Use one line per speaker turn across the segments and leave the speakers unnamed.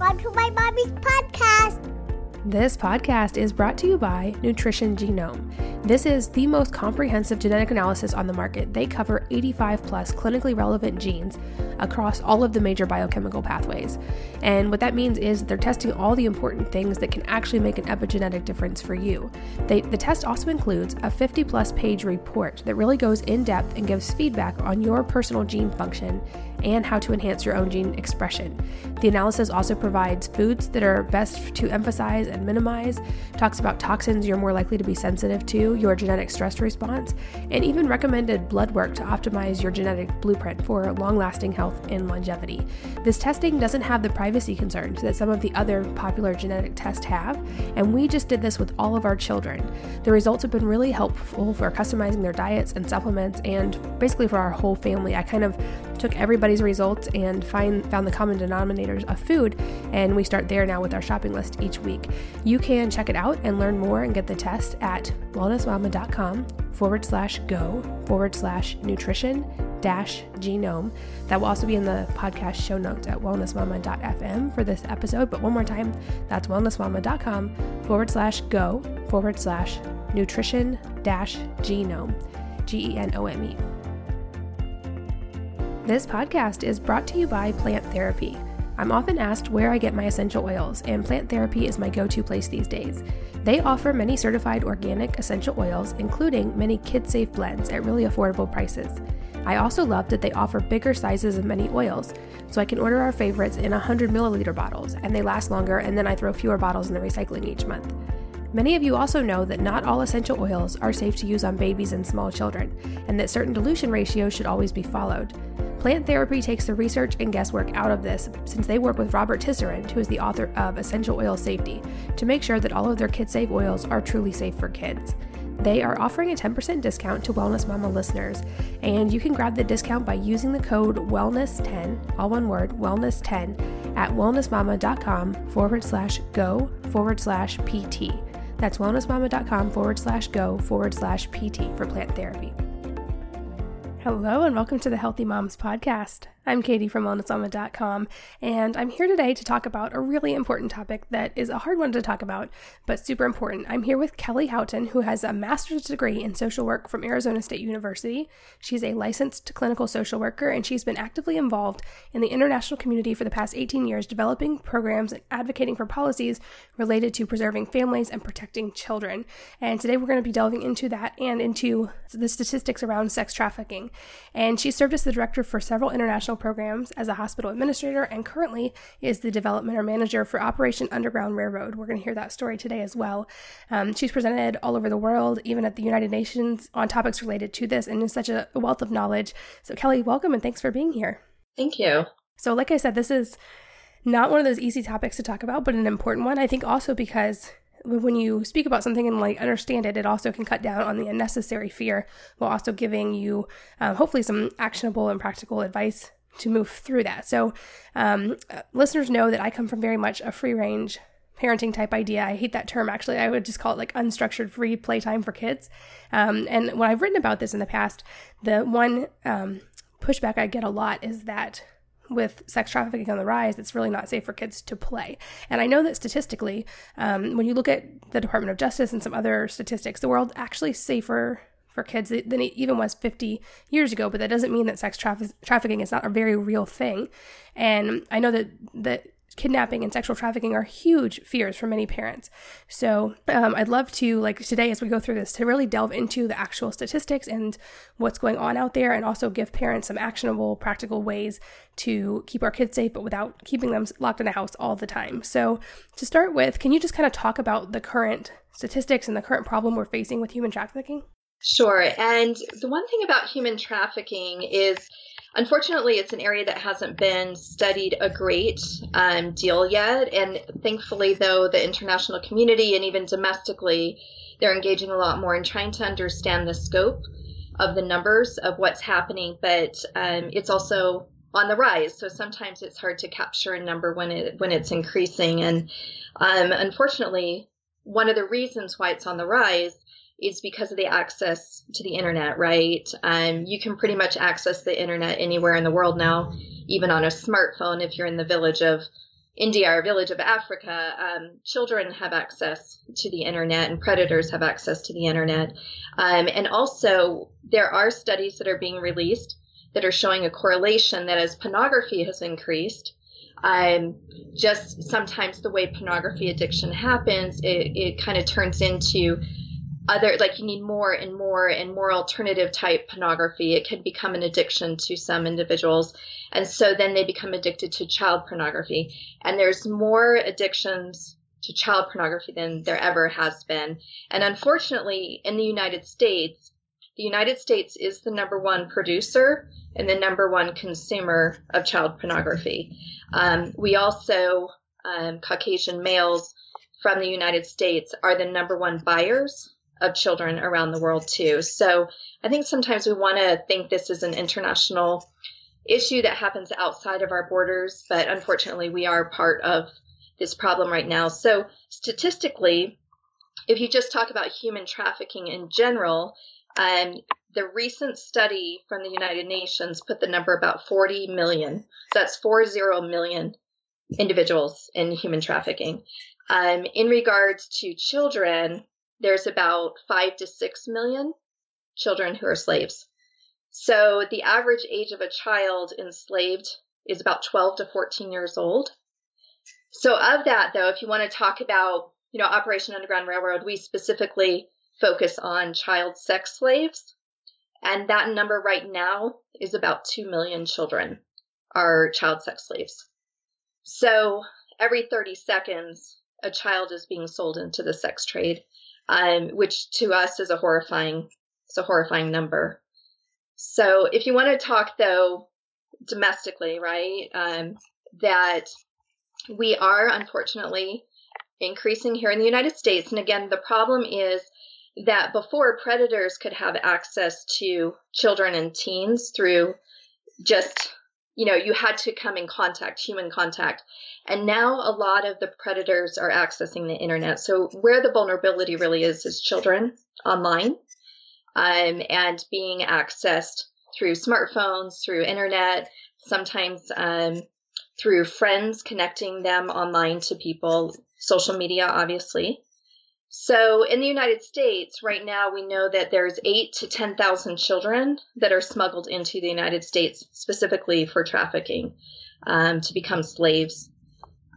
Welcome to my mommy's podcast.
This podcast is brought to you by Nutrition Genome. This is the most comprehensive genetic analysis on the market. They cover 85 plus clinically relevant genes across all of the major biochemical pathways. And what that means is they're testing all the important things that can actually make an epigenetic difference for you. They, the test also includes a 50 plus page report that really goes in depth and gives feedback on your personal gene function and how to enhance your own gene expression. The analysis also provides foods that are best to emphasize and minimize, talks about toxins you're more likely to be sensitive to, your genetic stress response, and even recommended blood work to optimize your genetic blueprint for long lasting health and longevity. This testing doesn't have the privacy concerns that some of the other popular genetic tests have, and we just did this with all of our children. The results have been really helpful for customizing their diets and supplements, and basically for our whole family. I kind of took everybody's results and find, found the common denominators of food, and we start there now with our shopping list each week. You can check it out and learn more and get the test at wellnessmama.com forward slash go forward slash nutrition dash genome. That will also be in the podcast show notes at wellnessmama.fm for this episode. But one more time, that's wellnessmama.com forward slash go forward slash nutrition dash genome. G E N O M E. This podcast is brought to you by Plant Therapy. I'm often asked where I get my essential oils, and Plant Therapy is my go to place these days. They offer many certified organic essential oils, including many kid safe blends at really affordable prices. I also love that they offer bigger sizes of many oils, so I can order our favorites in 100 milliliter bottles, and they last longer, and then I throw fewer bottles in the recycling each month. Many of you also know that not all essential oils are safe to use on babies and small children, and that certain dilution ratios should always be followed. Plant Therapy takes the research and guesswork out of this since they work with Robert Tisserand, who is the author of Essential Oil Safety, to make sure that all of their kid safe oils are truly safe for kids. They are offering a 10% discount to Wellness Mama listeners, and you can grab the discount by using the code WELLNESS10, all one word, WELLNESS10, at wellnessmama.com forward slash go forward slash PT. That's wellnessmama.com forward slash go forward slash PT for plant therapy. Hello, and welcome to the Healthy Moms Podcast. I'm Katie from wellnessmama.com, and I'm here today to talk about a really important topic that is a hard one to talk about, but super important. I'm here with Kelli Houghton, who has a master's degree in social work from Arizona State University. She's a licensed clinical social worker, and she's been actively involved in the international community for the past 18 years, developing programs and advocating for policies related to preserving families and protecting children. And today we're going to be delving into that and into the statistics around sex trafficking. And she served as the director for several international programs as a hospital administrator and currently is the development or manager for Operation Underground Railroad. We're going to hear that story today as well. Um, she's presented all over the world, even at the United Nations, on topics related to this and is such a wealth of knowledge. So, Kelli, welcome and thanks for being here.
Thank you.
So, like I said, this is not one of those easy topics to talk about, but an important one. I think also because when you speak about something and like understand it, it also can cut down on the unnecessary fear while also giving you um, hopefully some actionable and practical advice to move through that. So, um, listeners know that I come from very much a free range parenting type idea. I hate that term actually. I would just call it like unstructured free playtime for kids. Um, and when I've written about this in the past, the one um, pushback I get a lot is that with sex trafficking on the rise, it's really not safe for kids to play. And I know that statistically, um, when you look at the Department of Justice and some other statistics, the world actually safer for kids than it even was 50 years ago. But that doesn't mean that sex traf- trafficking is not a very real thing. And I know that that kidnapping and sexual trafficking are huge fears for many parents. So um, I'd love to, like today, as we go through this, to really delve into the actual statistics and what's going on out there, and also give parents some actionable, practical ways to keep our kids safe, but without keeping them locked in a house all the time. So to start with, can you just kind of talk about the current statistics and the current problem we're facing with human trafficking?
Sure. And the one thing about human trafficking is, unfortunately, it's an area that hasn't been studied a great um, deal yet. And thankfully, though, the international community and even domestically, they're engaging a lot more in trying to understand the scope of the numbers of what's happening. But um, it's also on the rise, so sometimes it's hard to capture a number when it when it's increasing. And um, unfortunately, one of the reasons why it's on the rise is because of the access to the internet, right? Um, you can pretty much access the internet anywhere in the world now, even on a smartphone if you're in the village of India or Village of Africa, um, children have access to the internet and predators have access to the internet. Um, and also, there are studies that are being released that are showing a correlation that as pornography has increased, um, just sometimes the way pornography addiction happens, it, it kind of turns into other like you need more and more and more alternative type pornography. It can become an addiction to some individuals. And so then they become addicted to child pornography. And there's more addictions to child pornography than there ever has been. And unfortunately in the united states the united states is the number one producer and the number one consumer of child pornography. Um, we also um, caucasian males from the united states are the number one buyers of children around the world too. So I think sometimes we want to think this is an international issue that happens outside of our borders, but unfortunately we are part of this problem right now. So statistically, if you just talk about human trafficking in general, um, the recent study from the United Nations put the number about 40 million. So that's 40 million individuals in human trafficking. Um, in regards to children, there's about five to six million children who are slaves. So the average age of a child enslaved is about 12 to 14 years old. So of that though, if you want to talk about, you know, Operation Underground Railroad, we specifically focus on child sex slaves. And that number right now is about 2 million children are child sex slaves. So every 30 seconds, a child is being sold into the sex trade um, which to us is a horrifying, it's a horrifying number. So if you want to talk though domestically, right, um, that we are unfortunately increasing here in the United States. And again, the problem is that before predators could have access to children and teens through just you know, you had to come in contact, human contact. And now a lot of the predators are accessing the internet. So where the vulnerability really is is children online um, and being accessed through smartphones, through internet, sometimes um, through friends connecting them online to people, social media, obviously. So in the United States, right now, we know that there's eight to 10,000 children that are smuggled into the United States specifically for trafficking um, to become slaves.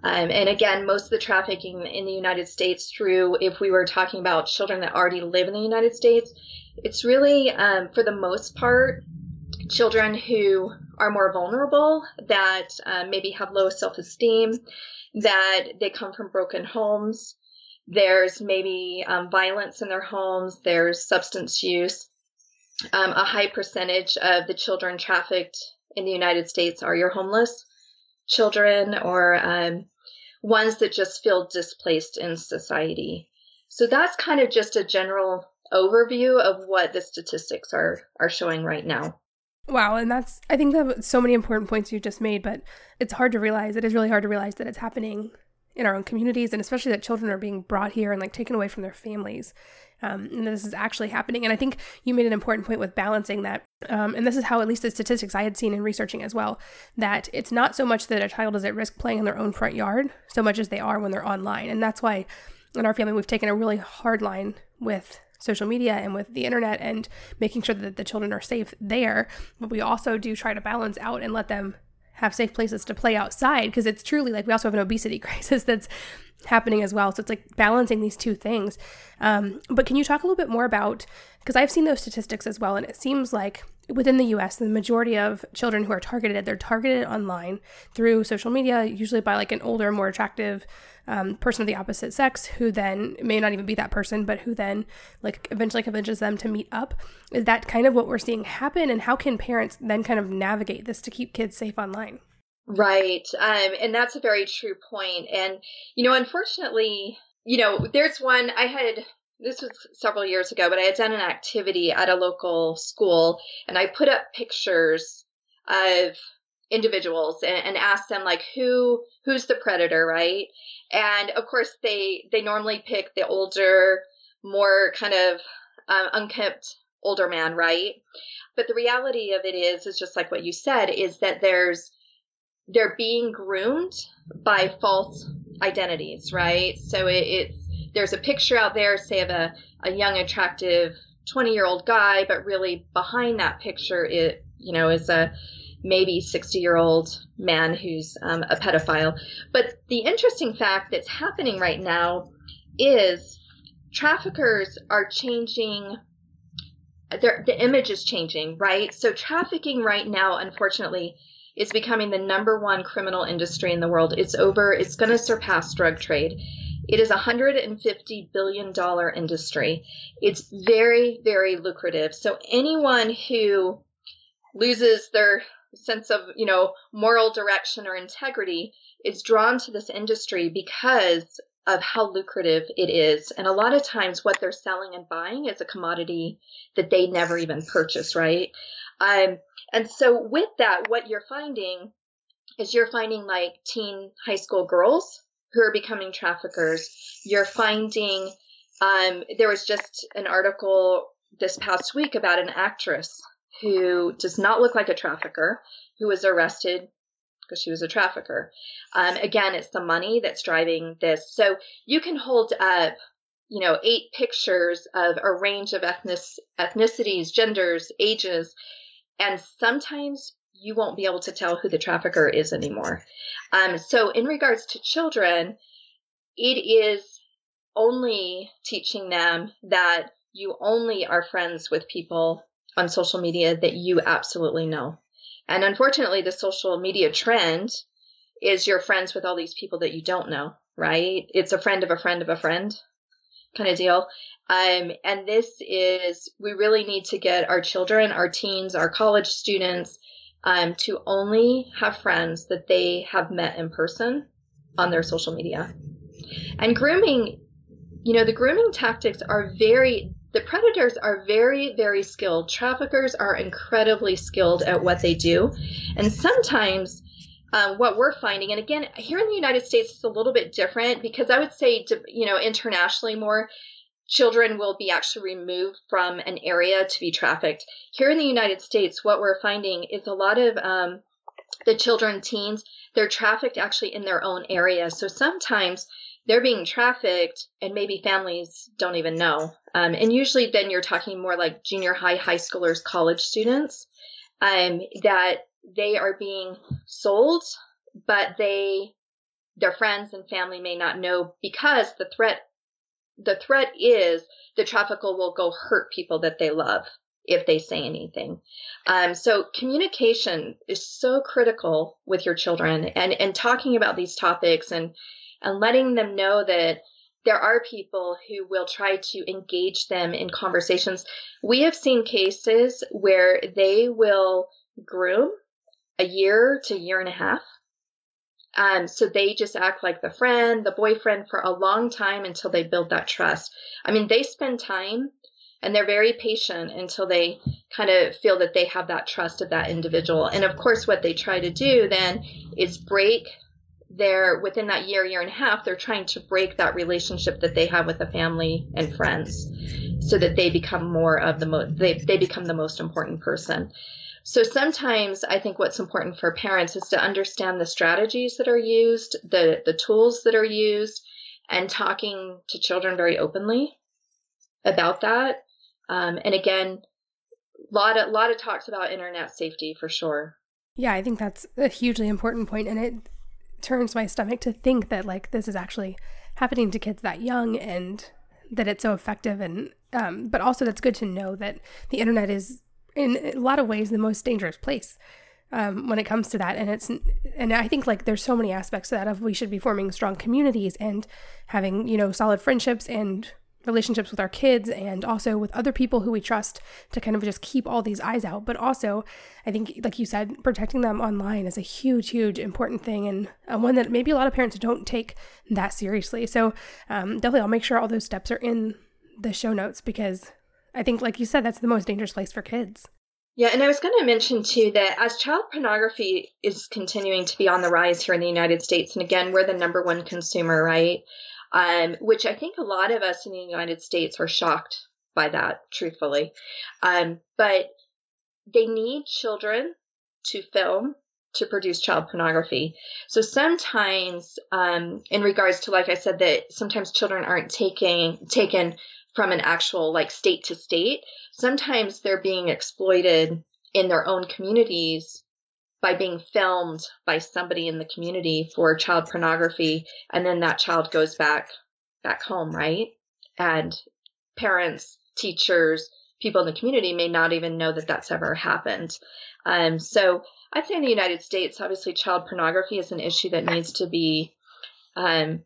Um, and again, most of the trafficking in the United States through, if we were talking about children that already live in the United States, it's really, um, for the most part, children who are more vulnerable, that uh, maybe have low self esteem, that they come from broken homes, there's maybe um, violence in their homes. There's substance use. Um, a high percentage of the children trafficked in the United States are your homeless children or um, ones that just feel displaced in society. So that's kind of just a general overview of what the statistics are are showing right now.
Wow, and that's I think that so many important points you just made, but it's hard to realize. It is really hard to realize that it's happening in our own communities and especially that children are being brought here and like taken away from their families. Um, and this is actually happening and i think you made an important point with balancing that um, and this is how at least the statistics i had seen in researching as well that it's not so much that a child is at risk playing in their own front yard so much as they are when they're online. And that's why in our family we've taken a really hard line with social media and with the internet and making sure that the children are safe there but we also do try to balance out and let them have safe places to play outside because it's truly like we also have an obesity crisis that's happening as well. So it's like balancing these two things. Um, but can you talk a little bit more about because I've seen those statistics as well, and it seems like within the US, the majority of children who are targeted, they're targeted online through social media, usually by like an older, more attractive um, person of the opposite sex who then may not even be that person, but who then like eventually convinces them to meet up. Is that kind of what we're seeing happen? And how can parents then kind of navigate this to keep kids safe online?
Right. Um, and that's a very true point. And, you know, unfortunately, you know, there's one I had this was several years ago, but I had done an activity at a local school and I put up pictures of individuals and, and asked them like who who's the predator, right? And of course they they normally pick the older, more kind of um, unkempt older man, right? But the reality of it is is just like what you said is that there's they're being groomed by false identities, right? So it, it's there's a picture out there, say of a, a young, attractive 20 year old guy, but really behind that picture, it you know is a maybe 60 year old man who's um, a pedophile. But the interesting fact that's happening right now is traffickers are changing the image is changing, right? So trafficking right now, unfortunately, is becoming the number one criminal industry in the world. It's over, it's going to surpass drug trade. It is a $150 billion industry. It's very, very lucrative. So anyone who loses their sense of, you know, moral direction or integrity is drawn to this industry because of how lucrative it is. And a lot of times what they're selling and buying is a commodity that they never even purchase, right? Um, and so with that, what you're finding is you're finding like teen high school girls who are becoming traffickers. You're finding, um, there was just an article this past week about an actress who does not look like a trafficker who was arrested because she was a trafficker. Um, again, it's the money that's driving this. So you can hold up, you know, eight pictures of a range of ethnic, ethnicities, genders, ages, and sometimes you won't be able to tell who the trafficker is anymore. Um, so, in regards to children, it is only teaching them that you only are friends with people on social media that you absolutely know. And unfortunately, the social media trend is you're friends with all these people that you don't know, right? It's a friend of a friend of a friend kind of deal. Um, and this is, we really need to get our children, our teens, our college students um, to only have friends that they have met in person on their social media. And grooming, you know, the grooming tactics are very, the predators are very, very skilled. Traffickers are incredibly skilled at what they do. And sometimes um, what we're finding, and again, here in the United States, it's a little bit different because I would say, you know, internationally more, children will be actually removed from an area to be trafficked. Here in the United States, what we're finding is a lot of um, the children, teens, they're trafficked actually in their own area. So sometimes they're being trafficked and maybe families don't even know. Um, and usually then you're talking more like junior high, high schoolers, college students, um, that they are being sold, but they, their friends and family may not know because the threat the threat is the trafficker will go hurt people that they love if they say anything. Um, so communication is so critical with your children and, and talking about these topics and, and letting them know that there are people who will try to engage them in conversations. We have seen cases where they will groom a year to year and a half um, so they just act like the friend, the boyfriend for a long time until they build that trust. I mean, they spend time and they're very patient until they kind of feel that they have that trust of that individual. And of course, what they try to do then is break their, within that year, year and a half, they're trying to break that relationship that they have with the family and friends so that they become more of the most, they, they become the most important person. So sometimes I think what's important for parents is to understand the strategies that are used, the, the tools that are used, and talking to children very openly about that. Um, and again, a lot of, lot of talks about internet safety for sure.
Yeah, I think that's a hugely important point, and it turns my stomach to think that like this is actually happening to kids that young, and that it's so effective, and um, but also that's good to know that the internet is in a lot of ways the most dangerous place um, when it comes to that. And it's and i think like there's so many aspects to that of we should be forming strong communities and having you know solid friendships and relationships with our kids and also with other people who we trust to kind of just keep all these eyes out. But also i think like you said protecting them online is a huge huge important thing and uh, one that maybe a lot of parents don't take that seriously. So um, definitely i'll make sure all those steps are in the show notes because I think, like you said, that's the most dangerous place for kids.
Yeah, and I was going to mention too that as child pornography is continuing to be on the rise here in the United States, and again, we're the number one consumer, right? Um, which I think a lot of us in the United States are shocked by that, truthfully. Um, but they need children to film to produce child pornography. So sometimes, um, in regards to, like I said, that sometimes children aren't taking taken from an actual like state to state. Sometimes they're being exploited in their own communities by being filmed by somebody in the community for child pornography, and then that child goes back back home, right? And parents, teachers, people in the community may not even know that that's ever happened. Um, so I'd say in the United States, obviously, child pornography is an issue that needs to be um,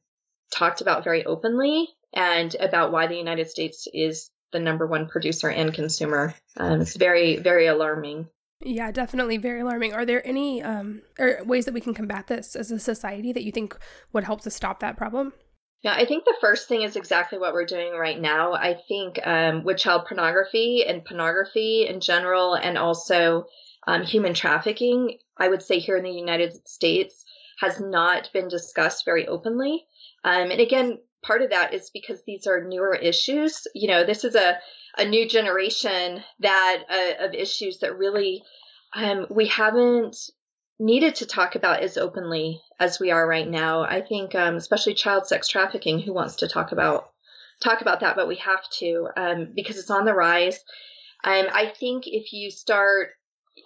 talked about very openly and about why the United States is the number one producer and consumer. Um, it's very, very alarming.
Yeah, definitely very alarming. Are there any um, or ways that we can combat this as a society that you think would help to stop that problem?
Yeah, I think the first thing is exactly what we're doing right now. I think um, with child pornography and pornography in general, and also um, human trafficking, I would say here in the United States, has not been discussed very openly. Um, and again, part of that is because these are newer issues. You know, this is a, a new generation that uh, of issues that really um, we haven't needed to talk about as openly as we are right now. I think, um, especially child sex trafficking, who wants to talk about talk about that? But we have to um, because it's on the rise. Um, I think if you start,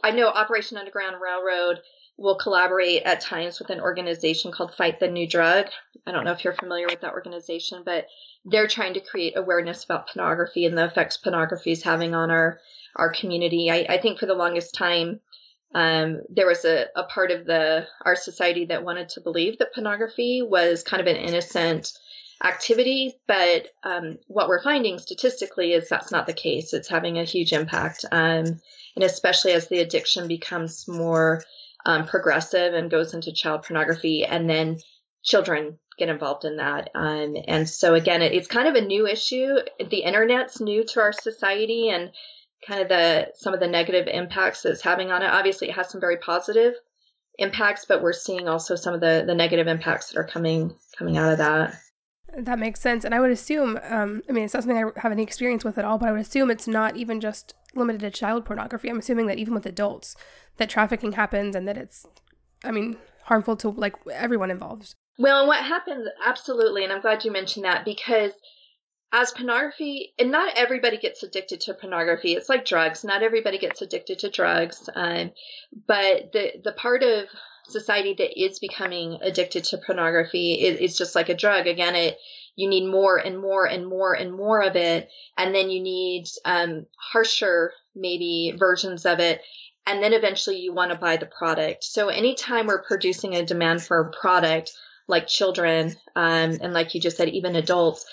I know Operation Underground Railroad will collaborate at times with an organization called Fight the New Drug. I don't know if you're familiar with that organization, but they're trying to create awareness about pornography and the effects pornography is having on our our community. I, I think for the longest time, um, there was a, a part of the our society that wanted to believe that pornography was kind of an innocent activity, but um, what we're finding statistically is that's not the case. It's having a huge impact, um, and especially as the addiction becomes more um, progressive and goes into child pornography, and then children get involved in that. Um, and so again, it, it's kind of a new issue. The internet's new to our society, and kind of the some of the negative impacts that it's having on it. Obviously, it has some very positive impacts, but we're seeing also some of the the negative impacts that are coming coming out of that.
That makes sense, and I would assume. Um, I mean, it's not something I have any experience with at all, but I would assume it's not even just limited to child pornography. I'm assuming that even with adults, that trafficking happens, and that it's, I mean, harmful to like everyone involved.
Well, and what happens absolutely, and I'm glad you mentioned that because as pornography, and not everybody gets addicted to pornography. It's like drugs. Not everybody gets addicted to drugs. Um, but the the part of society that is becoming addicted to pornography is, is just like a drug. Again, it you need more and more and more and more of it, and then you need um, harsher maybe versions of it, and then eventually you want to buy the product. So anytime we're producing a demand for a product, like children, um, and like you just said, even adults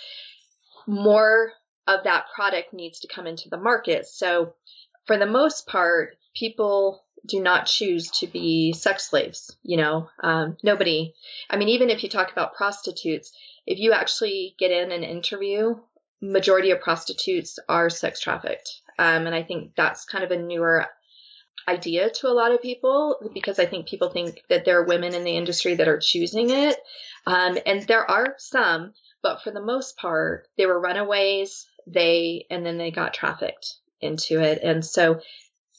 more of that product needs to come into the market. So, for the most part, people do not choose to be sex slaves. You know, um, nobody, I mean, even if you talk about prostitutes, if you actually get in an interview, majority of prostitutes are sex trafficked. Um, and I think that's kind of a newer idea to a lot of people because I think people think that there are women in the industry that are choosing it. Um, and there are some, but for the most part, they were runaways. They and then they got trafficked into it, and so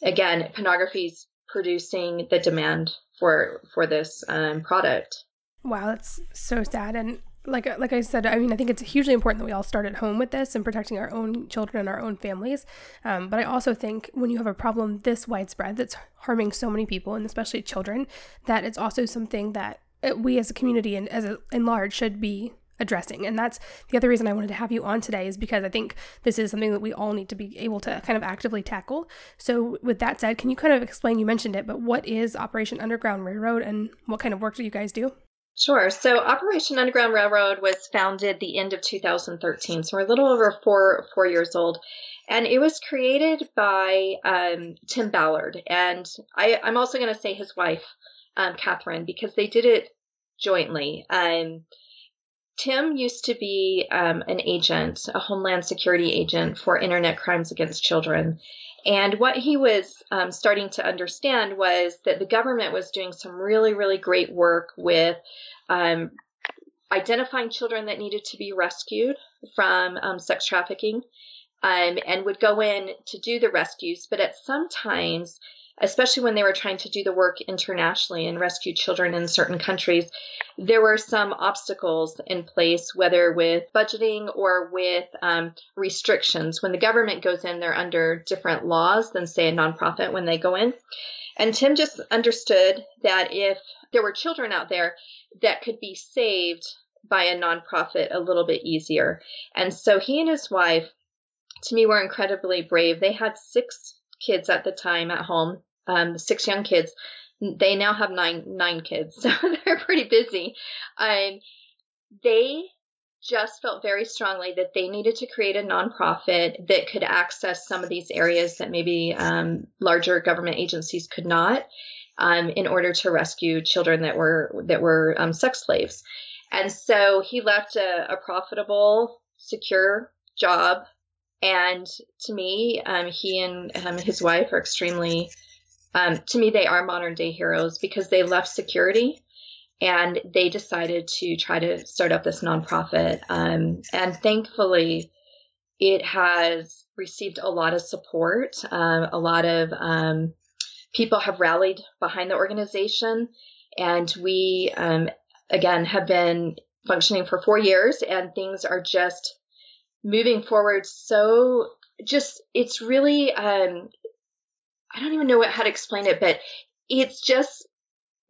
again, pornography's producing the demand for for this um, product.
Wow, that's so sad. And like like I said, I mean, I think it's hugely important that we all start at home with this and protecting our own children and our own families. Um, but I also think when you have a problem this widespread that's harming so many people and especially children, that it's also something that uh, we as a community and as a, in large should be addressing. And that's the other reason I wanted to have you on today is because I think this is something that we all need to be able to kind of actively tackle. So, with that said, can you kind of explain? You mentioned it, but what is Operation Underground Railroad and what kind of work do you guys do?
Sure. So Operation Underground Railroad was founded the end of 2013, so we're a little over four four years old, and it was created by um, Tim Ballard, and I, am also going to say his wife, um, Catherine, because they did it jointly. Um, Tim used to be um, an agent, a Homeland Security agent for internet crimes against children. And what he was um, starting to understand was that the government was doing some really, really great work with um, identifying children that needed to be rescued from um, sex trafficking um, and would go in to do the rescues. But at sometimes especially when they were trying to do the work internationally and rescue children in certain countries, there were some obstacles in place, whether with budgeting or with um, restrictions. When the government goes in, they're under different laws than, say, a nonprofit when they go in. And Tim just understood that if there were children out there that could be saved by a nonprofit a little bit easier. And so he and his wife, to me, were incredibly brave. They had six kids at the time at home, um, six young kids. They now have nine nine kids, so they're pretty busy. Um, they just felt very strongly that they needed to create a nonprofit that could access some of these areas that maybe um, larger government agencies could not, um, in order to rescue children that were that were um, sex slaves. And so he left a, a profitable, secure job. And to me, um, he and um, his wife are extremely, um, to me, they are modern day heroes because they left security and they decided to try to start up this nonprofit. Um, and thankfully, it has received a lot of support. Uh, a lot of um, people have rallied behind the organization, and we, um, again, have been functioning for four years, and things are just moving forward. So, just it's really, um, I don't even know how to explain it, but it's just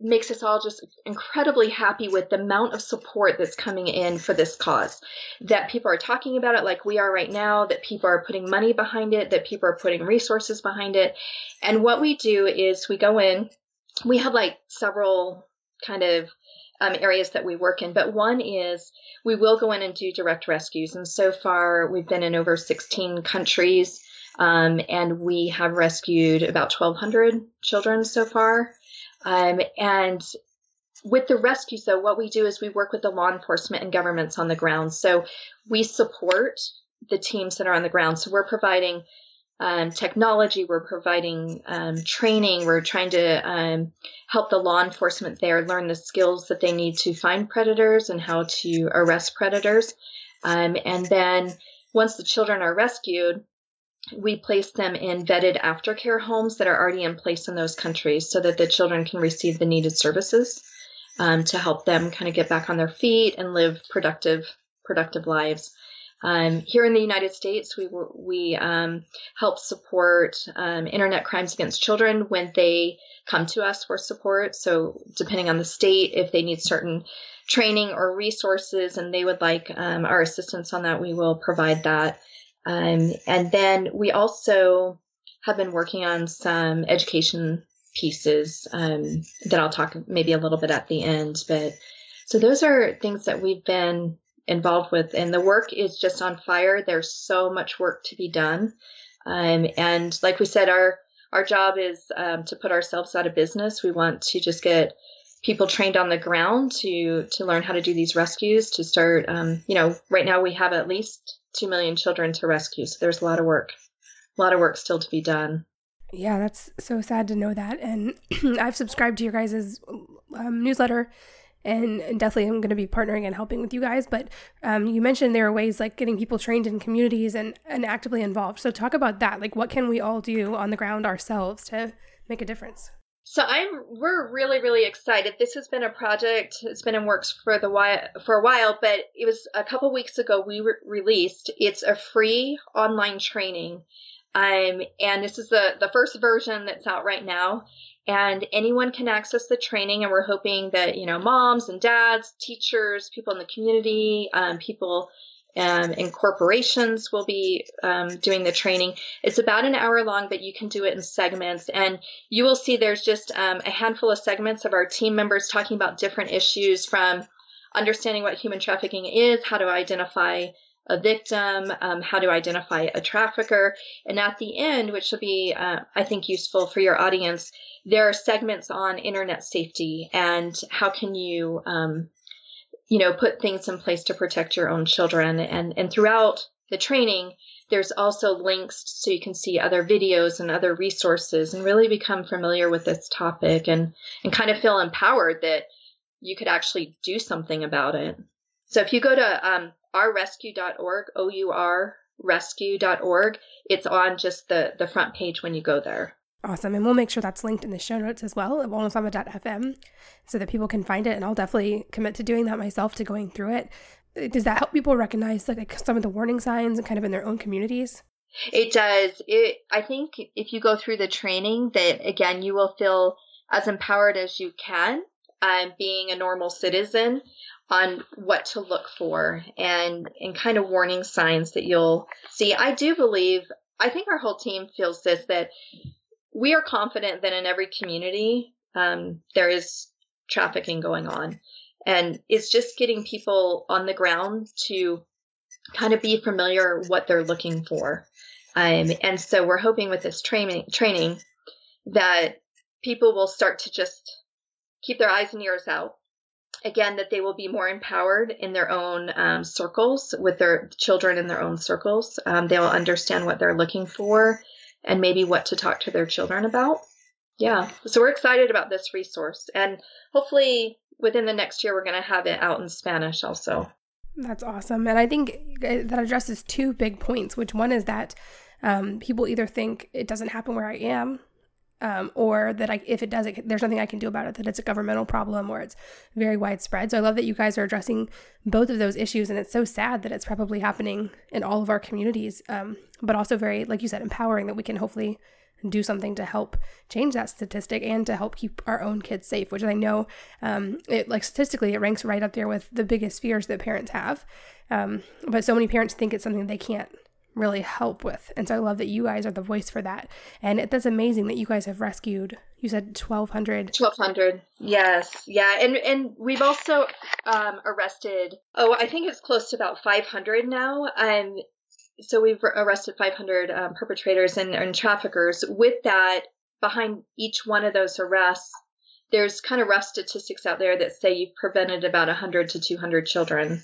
makes us all just incredibly happy with the amount of support that's coming in for this cause. That people are talking about it like we are right now, that people are putting money behind it, that people are putting resources behind it. And what we do is we go in, we have like several kind of um, areas that we work in, but one is we will go in and do direct rescues. And so far, we've been in over 16 countries. Um, and we have rescued about 1,200 children so far. Um, and with the rescues, though, what we do is we work with the law enforcement and governments on the ground. So we support the teams that are on the ground. So we're providing um, technology, we're providing um, training, we're trying to um, help the law enforcement there learn the skills that they need to find predators and how to arrest predators. Um, and then once the children are rescued, we place them in vetted aftercare homes that are already in place in those countries so that the children can receive the needed services um, to help them kind of get back on their feet and live productive productive lives. Um, here in the United States, we we um, help support um, internet crimes against children when they come to us for support. So, depending on the state, if they need certain training or resources and they would like um, our assistance on that, we will provide that. Um, and then we also have been working on some education pieces um, that I'll talk maybe a little bit at the end. But so those are things that we've been involved with, and the work is just on fire. There's so much work to be done, um, and like we said, our our job is um, to put ourselves out of business. We want to just get people trained on the ground to to learn how to do these rescues. To start, um, you know, right now we have at least 2 million children to rescue. So there's a lot of work, a lot of work still to be done.
Yeah, that's so sad to know that. And I've subscribed to your guys' um, newsletter and, definitely I'm going to be partnering and helping with you guys. But um, you mentioned there are ways like getting people trained in communities and, and actively involved. So talk about that. Like, what can we all do on the ground ourselves to make a difference?
So I'm we're really really excited. This has been a project. It's been in works for the while for a while, but it was a couple weeks ago we re- released. It's a free online training, um, and this is the the first version that's out right now. And anyone can access the training, and we're hoping that you know moms and dads, teachers, people in the community, um, people um, and corporations will be um, doing the training. It's about an hour long, but you can do it in segments. And you will see there's just um, a handful of segments of our team members talking about different issues from understanding what human trafficking is, how to identify a victim, um, how to identify a trafficker. And at the end, which will be, uh, I think, useful for your audience, there are segments on internet safety and how can you um, you know, put things in place to protect your own children. And, and throughout the training, there's also links so you can see other videos and other resources and really become familiar with this topic and, and kind of feel empowered that you could actually do something about it. So if you go to um, ourrescue.org, O U R rescue.org, it's on just the, the front page when you go there.
Awesome. And we'll make sure that's linked in the show notes as well at wellnessmama.fm so that people can find it. And I'll definitely commit to doing that myself to going through it. Does that help people recognize like some of the warning signs and kind of in their own communities?
It does. It I think if you go through the training that again you will feel as empowered as you can um, being a normal citizen on what to look for and and kind of warning signs that you'll see. I do believe I think our whole team feels this that we are confident that in every community um, there is trafficking going on. And it's just getting people on the ground to kind of be familiar what they're looking for. Um, and so we're hoping with this training training that people will start to just keep their eyes and ears out. Again, that they will be more empowered in their own um, circles with their children in their own circles. Um, they will understand what they're looking for and maybe what to talk to their children about. Yeah, so we're excited about this resource, and hopefully within the next year, we're going to have it out in Spanish also.
That's awesome. And I think that addresses two big points, which one is that um, people either think it doesn't happen where I am, um, or that I, if it does, it, there's nothing I can do about it, that it's a governmental problem or it's very widespread. So I love that you guys are addressing both of those issues. And it's so sad that it's probably happening in all of our communities, um, but also very, like you said, empowering that we can hopefully do something to help change that statistic and to help keep our own kids safe, which I know, um, it like statistically, it ranks right up there with the biggest fears that parents have. Um, but so many parents think it's something they can't really help with. And so I love that you guys are the voice for that. And it, that's amazing that you guys have rescued, you said 1,200.
1,200. Yes. Yeah. And, and we've also um, arrested, oh, I think it's close to about 500 now. Um, so we've arrested 500 um, perpetrators and, and traffickers. With that, behind each one of those arrests, there's kind of rough statistics out there that say you've prevented about 100 to 200 children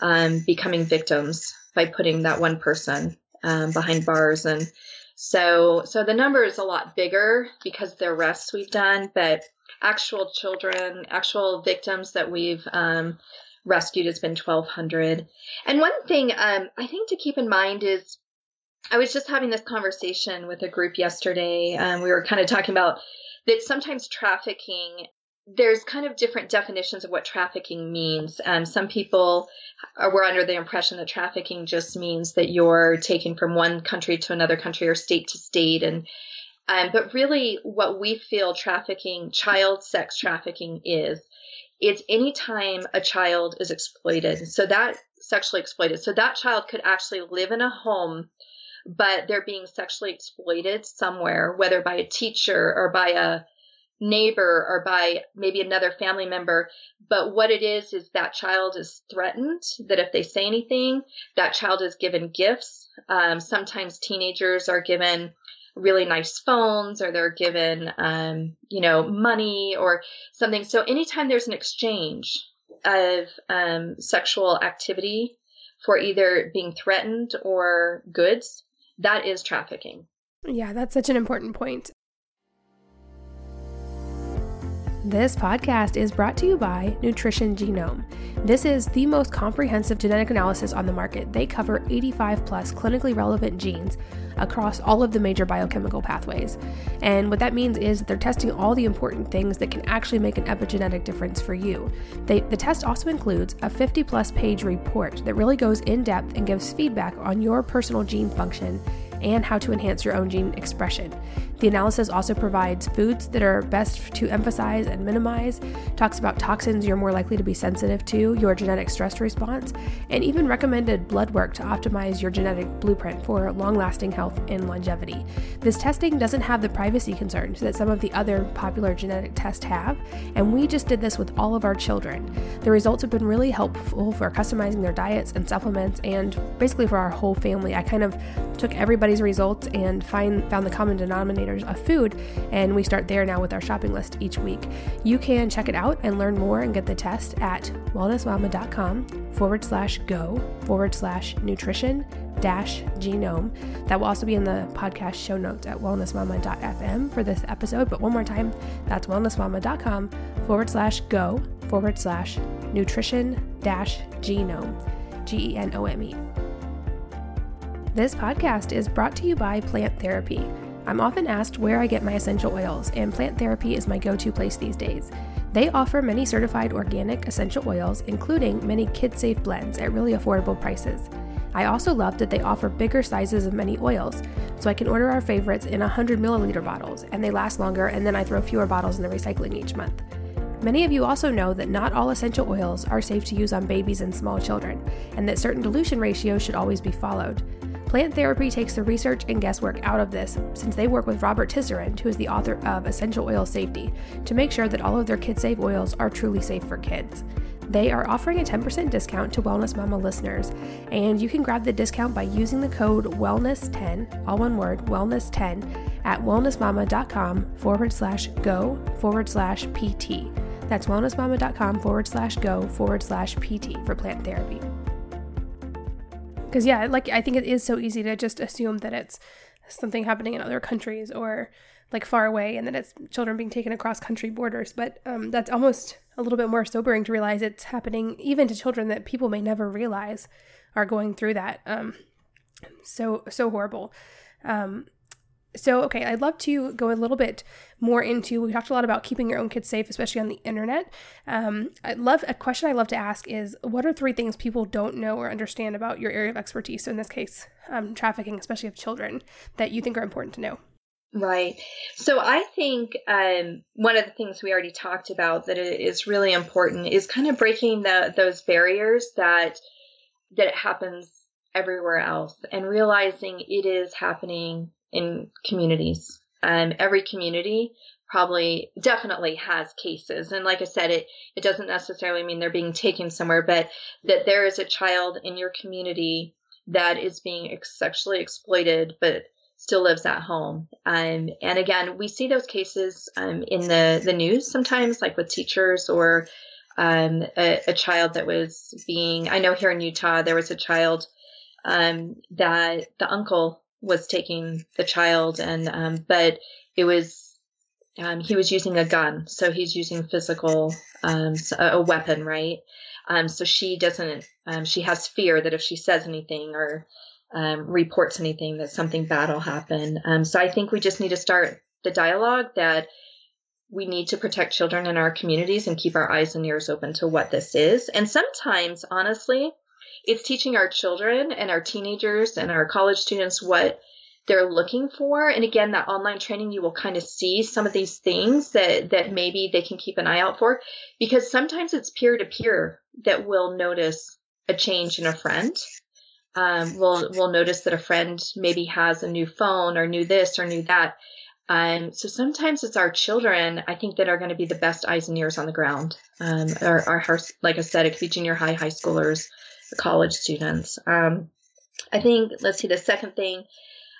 um, becoming victims by putting that one person um, behind bars. And so so the number is a lot bigger because the arrests we've done but actual children actual victims that we've um, rescued has been 1200 and one thing um, i think to keep in mind is i was just having this conversation with a group yesterday. Um, we were kind of talking about that sometimes trafficking there's kind of different definitions of what trafficking means. Um, some people are, were under the impression that trafficking just means that you're taken from one country to another country or state to state, and um, but really, what we feel trafficking, child sex trafficking, is it's anytime a child is exploited. So that sexually exploited. So that child could actually live in a home, but they're being sexually exploited somewhere, whether by a teacher or by a neighbor or by maybe another family member. But what it is, is that child is threatened that if they say anything, that child is given gifts. Um, sometimes teenagers are given really nice phones or they're given, um, you know, money or something. So anytime there's an exchange of um, sexual activity for either being threatened or goods, that is trafficking.
Yeah, that's such an important point. This podcast is brought to you by Nutrition Genome. This is the most comprehensive genetic analysis on the market. They cover 85 plus clinically relevant genes across all of the major biochemical pathways. And what that means is they're testing all the important things that can actually make an epigenetic difference for you. They, the test also includes a 50 plus page report that really goes in depth and gives feedback on your personal gene function and how to enhance your own gene expression. The analysis also provides foods that are best to emphasize and minimize, talks about toxins you're more likely to be sensitive to, your genetic stress response, and even recommended blood work to optimize your genetic blueprint for long lasting health and longevity. This testing doesn't have the privacy concerns that some of the other popular genetic tests have, and we just did this with all of our children. The results have been really helpful for customizing their diets and supplements, and basically for our whole family. I kind of took everybody's results and find, found the common denominators of food, and we start there now with our shopping list each week. You can check it out and learn more and get the test at wellnessmama.com forward slash go forward slash nutrition dash genome. That will also be in the podcast show notes at wellnessmama.fm for this episode. But one more time, that's wellnessmama.com forward slash go forward slash nutrition dash genome, G E N O M E. This podcast is brought to you by Plant Therapy. I'm often asked where I get my essential oils, and plant therapy is my go to place these days. They offer many certified organic essential oils, including many kid safe blends at really affordable prices. I also love that they offer bigger sizes of many oils, so I can order our favorites in 100 milliliter bottles, and they last longer, and then I throw fewer bottles in the recycling each month. Many of you also know that not all essential oils are safe to use on babies and small children, and that certain dilution ratios should always be followed. Plant Therapy takes the research and guesswork out of this since they work with Robert Tisserand, who is the author of Essential Oil Safety, to make sure that all of their kid safe oils are truly safe for kids. They are offering a 10% discount to Wellness Mama listeners, and you can grab the discount by using the code WELLNESS10, all one word, WELLNESS10, at wellnessmama.com forward slash go forward slash PT. That's wellnessmama.com forward slash go forward slash PT for plant therapy because yeah like i think it is so easy to just assume that it's something happening in other countries or like far away and that it's children being taken across country borders but um, that's almost a little bit more sobering to realize it's happening even to children that people may never realize are going through that um, so so horrible. Um, so, okay, I'd love to go a little bit more into. We talked a lot about keeping your own kids safe, especially on the internet. Um, I love a question I love to ask is, what are three things people don't know or understand about your area of expertise? So, in this case, um, trafficking, especially of children, that you think are important to know.
Right. So I think um, one of the things we already talked about that is really important is kind of breaking the, those barriers that that it happens everywhere else and realizing it is happening in communities. Um, every community probably definitely has cases. And like I said, it, it doesn't necessarily mean they're being taken somewhere, but that there is a child in your community that is being sexually exploited, but still lives at home. Um, and again, we see those cases um, in the, the news sometimes, like with teachers or um, a, a, child that was being, I know here in Utah, there was a child um, that the uncle was taking the child and um, but it was um, he was using a gun. So he's using physical um, a weapon right? Um, so she doesn't um, she has fear that if she says anything or um, reports anything that something bad will happen. So i think we just need to start the dialogue that we need to protect children in our communities and keep our eyes and ears open to what this is. And sometimes honestly it's teaching our children and our teenagers and our college students what they're looking for. And again, that online training, you will kind of see some of these things that, that maybe they can keep an eye out for because sometimes it's peer to peer that will notice a change in a friend. Um, we'll, we'll notice that a friend maybe has a new phone or new this or new that. Um, so sometimes it's our children, I think, that are going to be the best eyes and ears on the ground. Um, our, like I said, it could be junior high, high schoolers, college students. Um, I think, let's see, the second thing,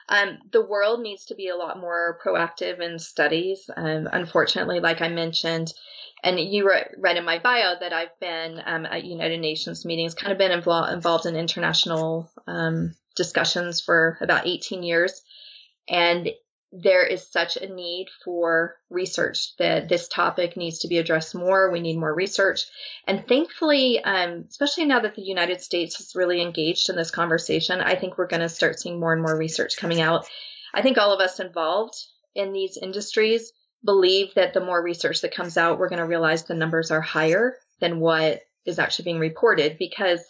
um, the world needs to be a lot more proactive in studies. Um, unfortunately, like I mentioned, and you read in my bio that I've been um, at United Nations meetings, kind of been involved involved in international um, discussions for about 18 years. And there is such a need for research that this topic needs to be addressed more. We need more research. And thankfully, um, especially now that the United States is really engaged in this conversation, I think we're going to start seeing more and more research coming out. I think all of us involved in these industries believe that the more research that comes out, we're going to realize the numbers are higher than what is actually being reported because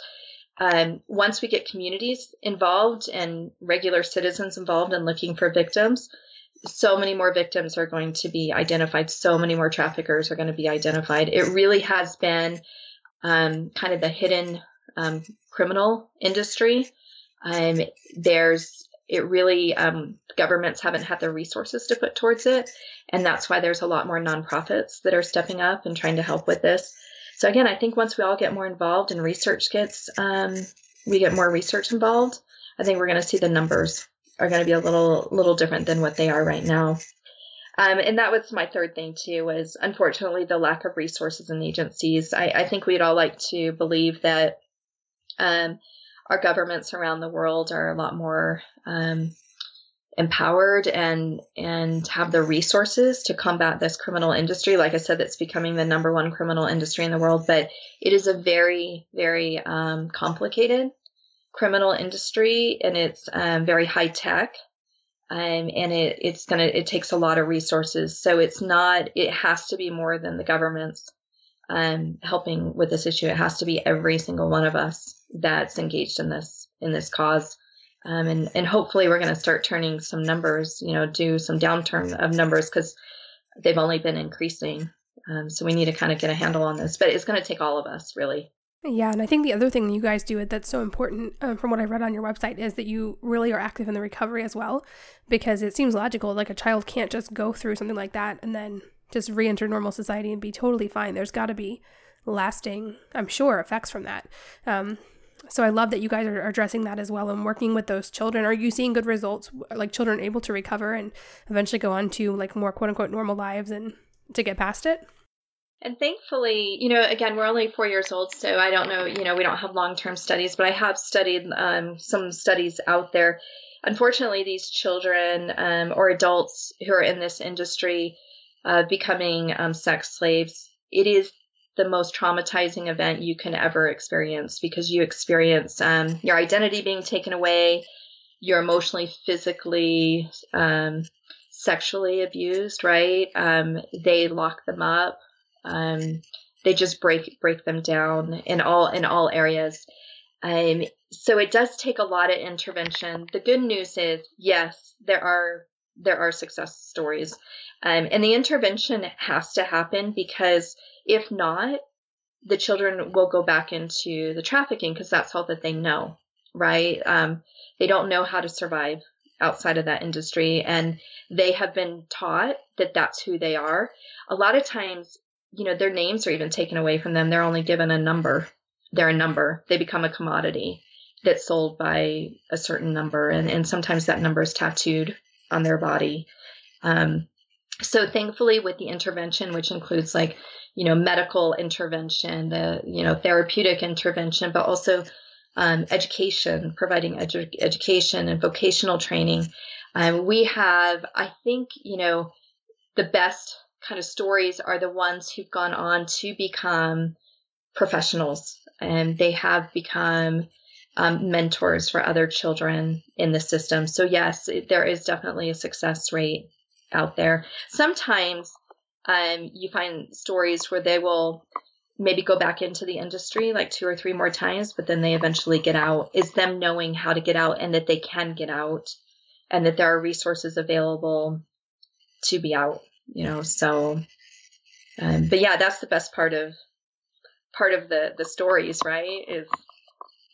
um, once we get communities involved and regular citizens involved in looking for victims, so many more victims are going to be identified. So many more traffickers are going to be identified. It really has been um, kind of the hidden um, criminal industry. Um, there's it really um, governments haven't had the resources to put towards it, and that's why there's a lot more nonprofits that are stepping up and trying to help with this. So again, I think once we all get more involved and research gets, um, we get more research involved. I think we're going to see the numbers are going to be a little little different than what they are right now. Um, and that was my third thing too was unfortunately the lack of resources and agencies. I, I think we'd all like to believe that um, our governments around the world are a lot more um, empowered and and have the resources to combat this criminal industry. Like I said, that's becoming the number one criminal industry in the world, but it is a very very um, complicated criminal industry and it's um, very high tech. um, and it, it's gonna it takes a lot of resources. So it's not it has to be more than the government's um, helping with this issue. It has to be every single one of us that's engaged in this in this cause. Um, and and hopefully we're going to start turning some numbers, you know, do some downturn of numbers because they've only been increasing. Um, so we need to kind of get a handle on this, but it's going to take all of us really.
Yeah, and I think the other thing you guys do that's so important um, from what I read on your website is that you really are active in the recovery as well, because it seems logical. Like a child can't just go through something like that and then just re-enter normal society and be totally fine. There's got to be lasting, I'm sure, effects from that. Um, so I love that you guys are addressing that as well and working with those children. Are you seeing good results, like children able to recover and eventually go on to like more quote unquote normal lives and to get past it?
And thankfully, you know, again, we're only four years old, so I don't know, you know, we don't have long term studies, but I have studied um, some studies out there. Unfortunately, these children um, or adults who are in this industry uh, becoming um, sex slaves, it is the most traumatizing event you can ever experience because you experience um, your identity being taken away, you're emotionally, physically, um, sexually abused, right? Um, they lock them up. Um, they just break break them down in all in all areas. Um, so it does take a lot of intervention. The good news is, yes, there are there are success stories, um, and the intervention has to happen because if not, the children will go back into the trafficking because that's all that they know, right? Um, they don't know how to survive outside of that industry, and they have been taught that that's who they are. A lot of times, you know, their names are even taken away from them. They're only given a number. They're a number. They become a commodity that's sold by a certain number, and, and sometimes that number is tattooed on their body. Um, so thankfully, with the intervention, which includes like you know medical intervention, the you know therapeutic intervention, but also um, education, providing edu- education and vocational training. Um, we have, I think, you know, the best kind of stories are the ones who've gone on to become professionals and they have become um, mentors for other children in the system. So, yes, there is definitely a success rate out there. Sometimes um, you find stories where they will maybe go back into the industry like two or three more times, but then they eventually get out. Is them knowing how to get out and that they can get out and that there are resources available to be out you know so um, but yeah that's the best part of part of the the stories right is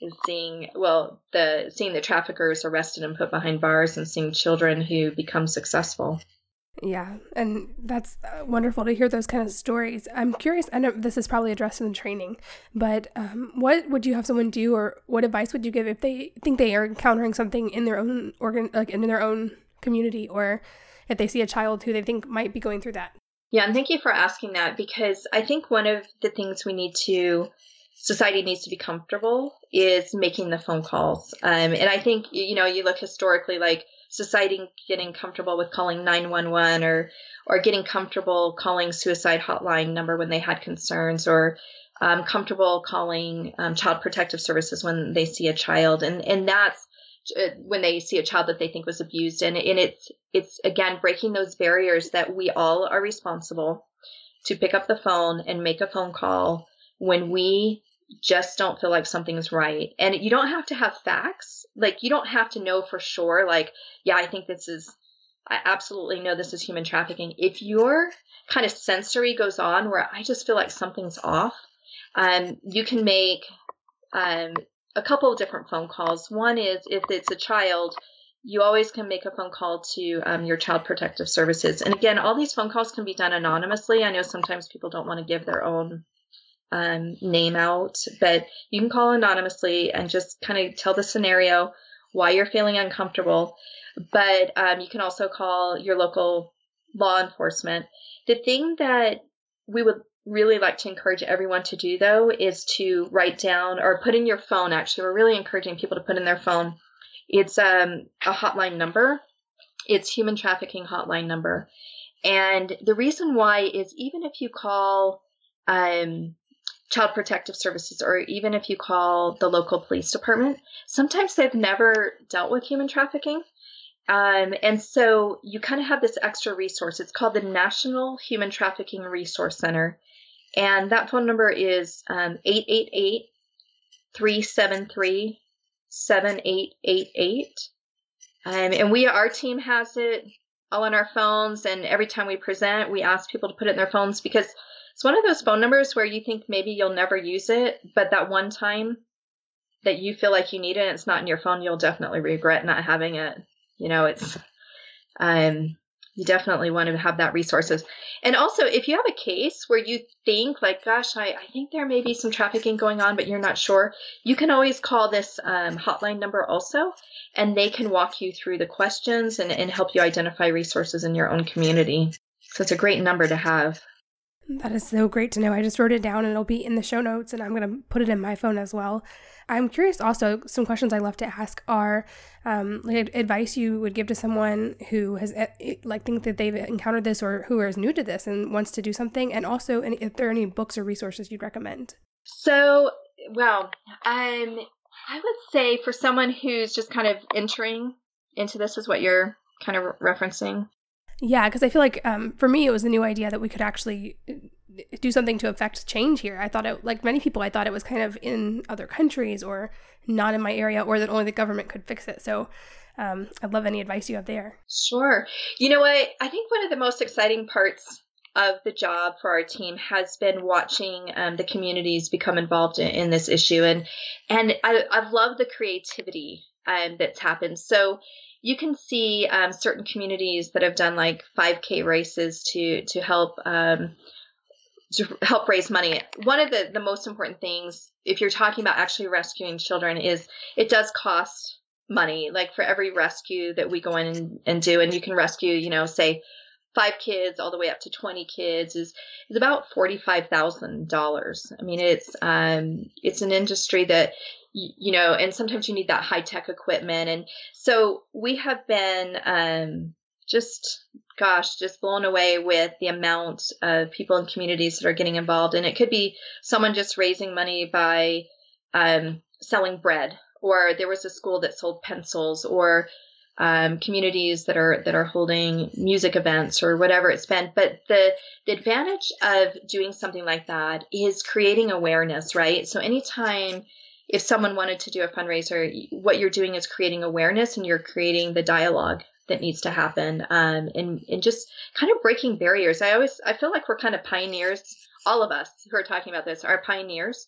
is seeing well the seeing the traffickers arrested and put behind bars and seeing children who become successful
yeah, and that's uh, wonderful to hear those kind of stories. I'm curious. I know this is probably addressed in the training, but um, what would you have someone do, or what advice would you give if they think they are encountering something in their own organ, like in their own community, or if they see a child who they think might be going through that?
Yeah, and thank you for asking that because I think one of the things we need to society needs to be comfortable is making the phone calls. Um, and I think you know you look historically like society getting comfortable with calling 911 or or getting comfortable calling suicide hotline number when they had concerns or um, comfortable calling um, child protective services when they see a child and and that's when they see a child that they think was abused. And, and it's it's again breaking those barriers that we all are responsible to pick up the phone and make a phone call when we just don't feel like something's right. And you don't have to have facts. Like you don't have to know for sure like yeah i think this is i absolutely know this is human trafficking. If your kind of sensory goes on where i just feel like something's off um, you can make um, a couple of different phone calls. One is if it's a child, you always can make a phone call to um, your child protective services. And again, all these phone calls can be done anonymously. I know sometimes people don't want to give their own um, name out, but you can call anonymously and just kind of tell the scenario, why you're feeling uncomfortable. But um, you can also call your local law enforcement. The thing that we would really like to encourage everyone to do though is to write down or put in your phone actually. We're really encouraging people to put in their phone. It's um, a hotline number. It's human trafficking hotline number. And the reason why is even if you call um, child protective services or even if you call the local police department sometimes they've never dealt with human trafficking. Um, and so you kind of have this extra resource. It's called the National Human Trafficking Resource Center. And that phone number is um, 888 373 7888. Um, and we, our team has it all on our phones. And every time we present, we ask people to put it in their phones because it's one of those phone numbers where you think maybe you'll never use it, but that one time that you feel like you need it and it's not in your phone, you'll definitely regret not having it. You know, it's um you definitely want to have that resources. And also if you have a case where you think like, gosh, I, I think there may be some trafficking going on, but you're not sure, you can always call this um, hotline number also, and they can walk you through the questions and, and help you identify resources in your own community. So it's a great number to have.
That is so great to know. I just wrote it down and it'll be in the show notes and I'm going to put it in my phone as well. I'm curious also, some questions I love to ask are um, like advice you would give to someone who has eh, eh, like think that they've encountered this or who is new to this and wants to do something. And also if there are any books or resources you'd recommend.
So, well, um, I would say for someone who's just kind of entering into this is what you're kind of referencing.
Yeah, because I feel like um, for me, it was a new idea that we could actually uh, do something to affect change here. I thought it, like many people, I thought it was kind of in other countries or not in my area, or that only the government could fix it. So um, I'd love any advice you have there.
Sure. You know what? I think one of the most exciting parts of the job for our team has been watching um, the communities become involved in, in, this issue, and and I, I've loved the creativity um, that's happened. So you can see um, certain communities that have done like 5K races to to help um, to help raise money. One of the the most important things, if you're talking about actually rescuing children, is it does cost money. Like for every rescue that we go in and, and do, and you can rescue, you know, say five kids all the way up to 20 kids is is about $45,000. I mean it's um it's an industry that you know, and sometimes you need that high tech equipment. And so we have been um, just, gosh, just blown away with the amount of people and communities that are getting involved. And it could be someone just raising money by um, selling bread, or there was a school that sold pencils, or um, communities that are that are holding music events or whatever it's been. But the the advantage of doing something like that is creating awareness, right? So anytime if someone wanted to do a fundraiser, what you're doing is creating awareness and you're creating the dialogue that needs to happen um, and, and just kind of breaking barriers. I always I feel like we're kind of pioneers. All of us who are talking about this are pioneers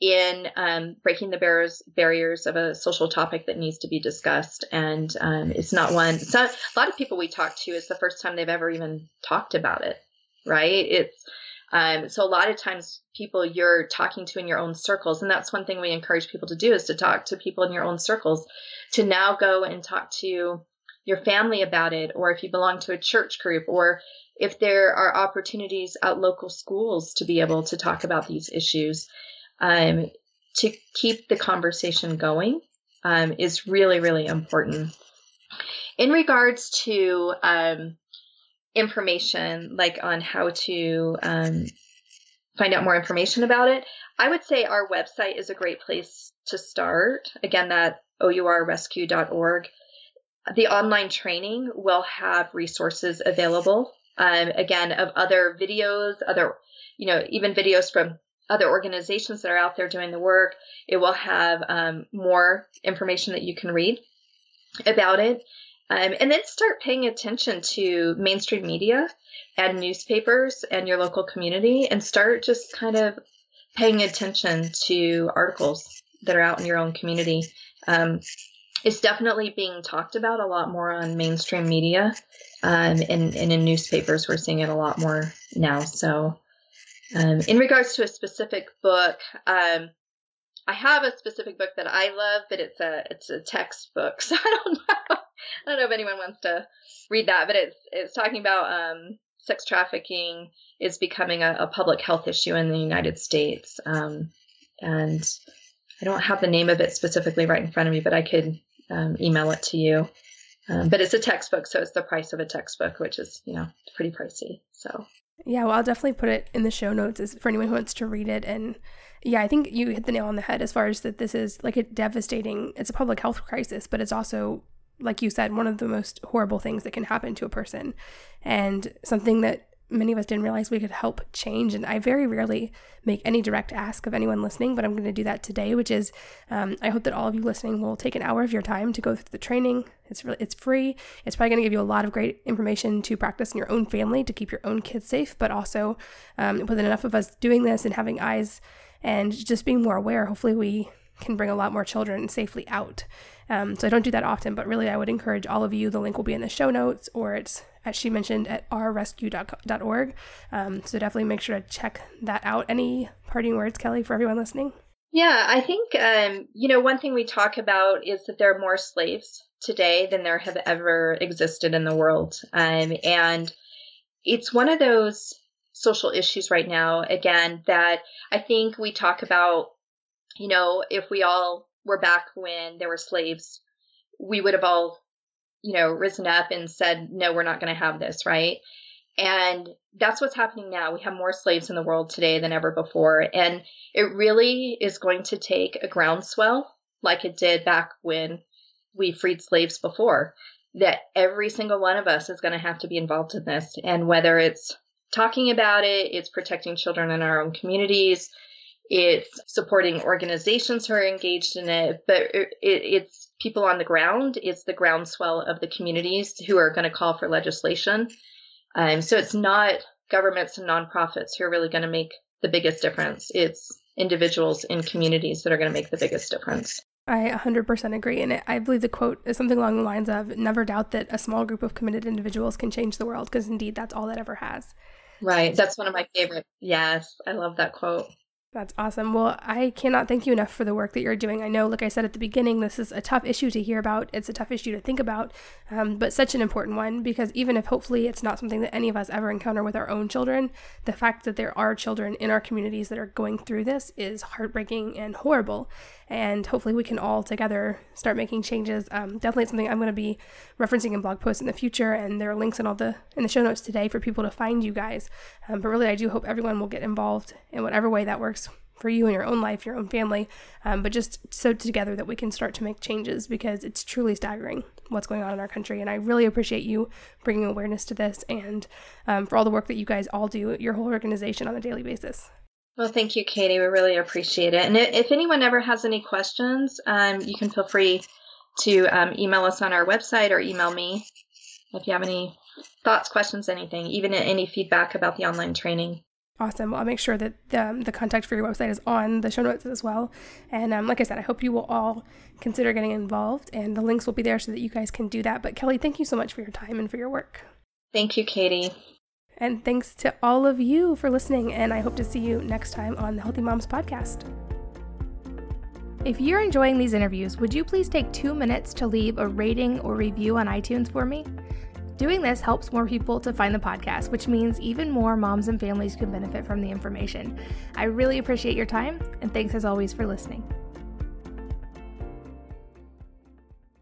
in um, breaking the barriers barriers of a social topic that needs to be discussed. And um, it's not one. It's not a lot of people we talk to. It's the first time they've ever even talked about it. Right? It's um, so a lot of times people you're talking to in your own circles, and that's one thing we encourage people to do is to talk to people in your own circles, to now go and talk to your family about it, or if you belong to a church group, or if there are opportunities at local schools to be able to talk about these issues, um, to keep the conversation going um, is really, really important. In regards to um, information, like on how to um, find out more information about it, I would say our website is a great place to start. Again, that ourrescue.org. The online training will have resources available. Um, again, of other videos, other, you know, even videos from other organizations that are out there doing the work. It will have um, more information that you can read about it. Um, and then start paying attention to mainstream media and newspapers and your local community and start just kind of paying attention to articles that are out in your own community. Um, it's definitely being talked about a lot more on mainstream media um, and, and, in newspapers. We're seeing it a lot more now. So, um, in regards to a specific book, um, I have a specific book that I love, but it's a it's a textbook, so I don't know. I don't know if anyone wants to read that, but it's it's talking about um, sex trafficking is becoming a, a, public health issue in the United States, um, and I don't have the name of it specifically right in front of me, but I could um, email it to you. Um, but it's a textbook, so it's the price of a textbook, which is you know pretty pricey. So
yeah, well, I'll definitely put it in the show notes as for anyone who wants to read it and yeah, I think you hit the nail on the head as far as that this is like a devastating, it's a public health crisis, but it's also like you said, one of the most horrible things that can happen to a person, and something that many of us didn't realize we could help change. And I very rarely make any direct ask of anyone listening, but I'm going to do that today, which is um, I hope that all of you listening will take an hour of your time to go through the training. It's really, it's free. It's probably going to give you a lot of great information to practice in your own family to keep your own kids safe, but also um, with enough of us doing this and having eyes and just being more aware, hopefully we can bring a lot more children safely out. Um, so I don't do that often, but really I would encourage all of you. The link will be in the show notes, or it's as she mentioned at ourrescue.org. Um, so definitely make sure to check that out. Any parting words, Kelli, for everyone listening?
Yeah, I think um, you know one thing we talk about is that there are more slaves today than there have ever existed in the world, um, and it's one of those social issues right now. Again, that I think we talk about. You know, if we all were back when there were slaves, we would have all you know, risen up and said, no, we're not going to have this, right? And that's what's happening now. We have more slaves in the world today than ever before. And it really is going to take a groundswell, like it did back when we freed slaves before, that every single one of us is going to have to be involved in this. And whether it's talking about it, it's protecting children in our own communities, it's supporting organizations who are engaged in it, but it, it's people on the ground. It's the groundswell of the communities who are going to call for legislation. Um, so it's not governments and nonprofits who are really going to make the biggest difference. It's individuals in communities that are going to make the biggest difference.
I 100% agree. And I believe the quote is something along the lines of never doubt that a small group of committed individuals can change the world, because indeed that's all that ever has.
Right. That's one of my favorite. Yes. I love that quote.
That's awesome. Well, I cannot thank you enough for the work that you're doing. I know, like I said at the beginning, this is a tough issue to hear about. It's a tough issue to think about, um, but such an important one because even if hopefully it's not something that any of us ever encounter with our own children, the fact that there are children in our communities that are going through this is heartbreaking and horrible and hopefully we can all together start making changes. Um, definitely something I'm going to be referencing in blog posts in the future, and there are links in all the in the show notes today for people to find you guys. Um, but really, I do hope everyone will get involved in whatever way that works for you in your own life, your own family, um, but just so together that we can start to make changes because it's truly staggering what's going on in our country. And I really appreciate you bringing awareness to this and um, for all the work that you guys all do, your whole organization on a daily basis.
Well, thank you, Katie. We really appreciate it. And if anyone ever has any questions, um, you can feel free to um, email us on our website or email me if you have any thoughts, questions, anything, even any feedback about the online training.
Awesome. Well, I'll make sure that the, um, the contact for your website is on the show notes as well. And um, like I said, I hope you will all consider getting involved, and the links will be there so that you guys can do that. But Kelli, thank you so much for your time and for your work.
Thank you, Katie.
And thanks to all of you for listening, and I hope to see you next time on the Healthy Moms Podcast.
If you're enjoying these interviews, would you please take two minutes to leave a rating or review on iTunes for me? Doing this helps more people to find the podcast, which means even more moms and families can benefit from the information. I really appreciate your time, and thanks as always for listening.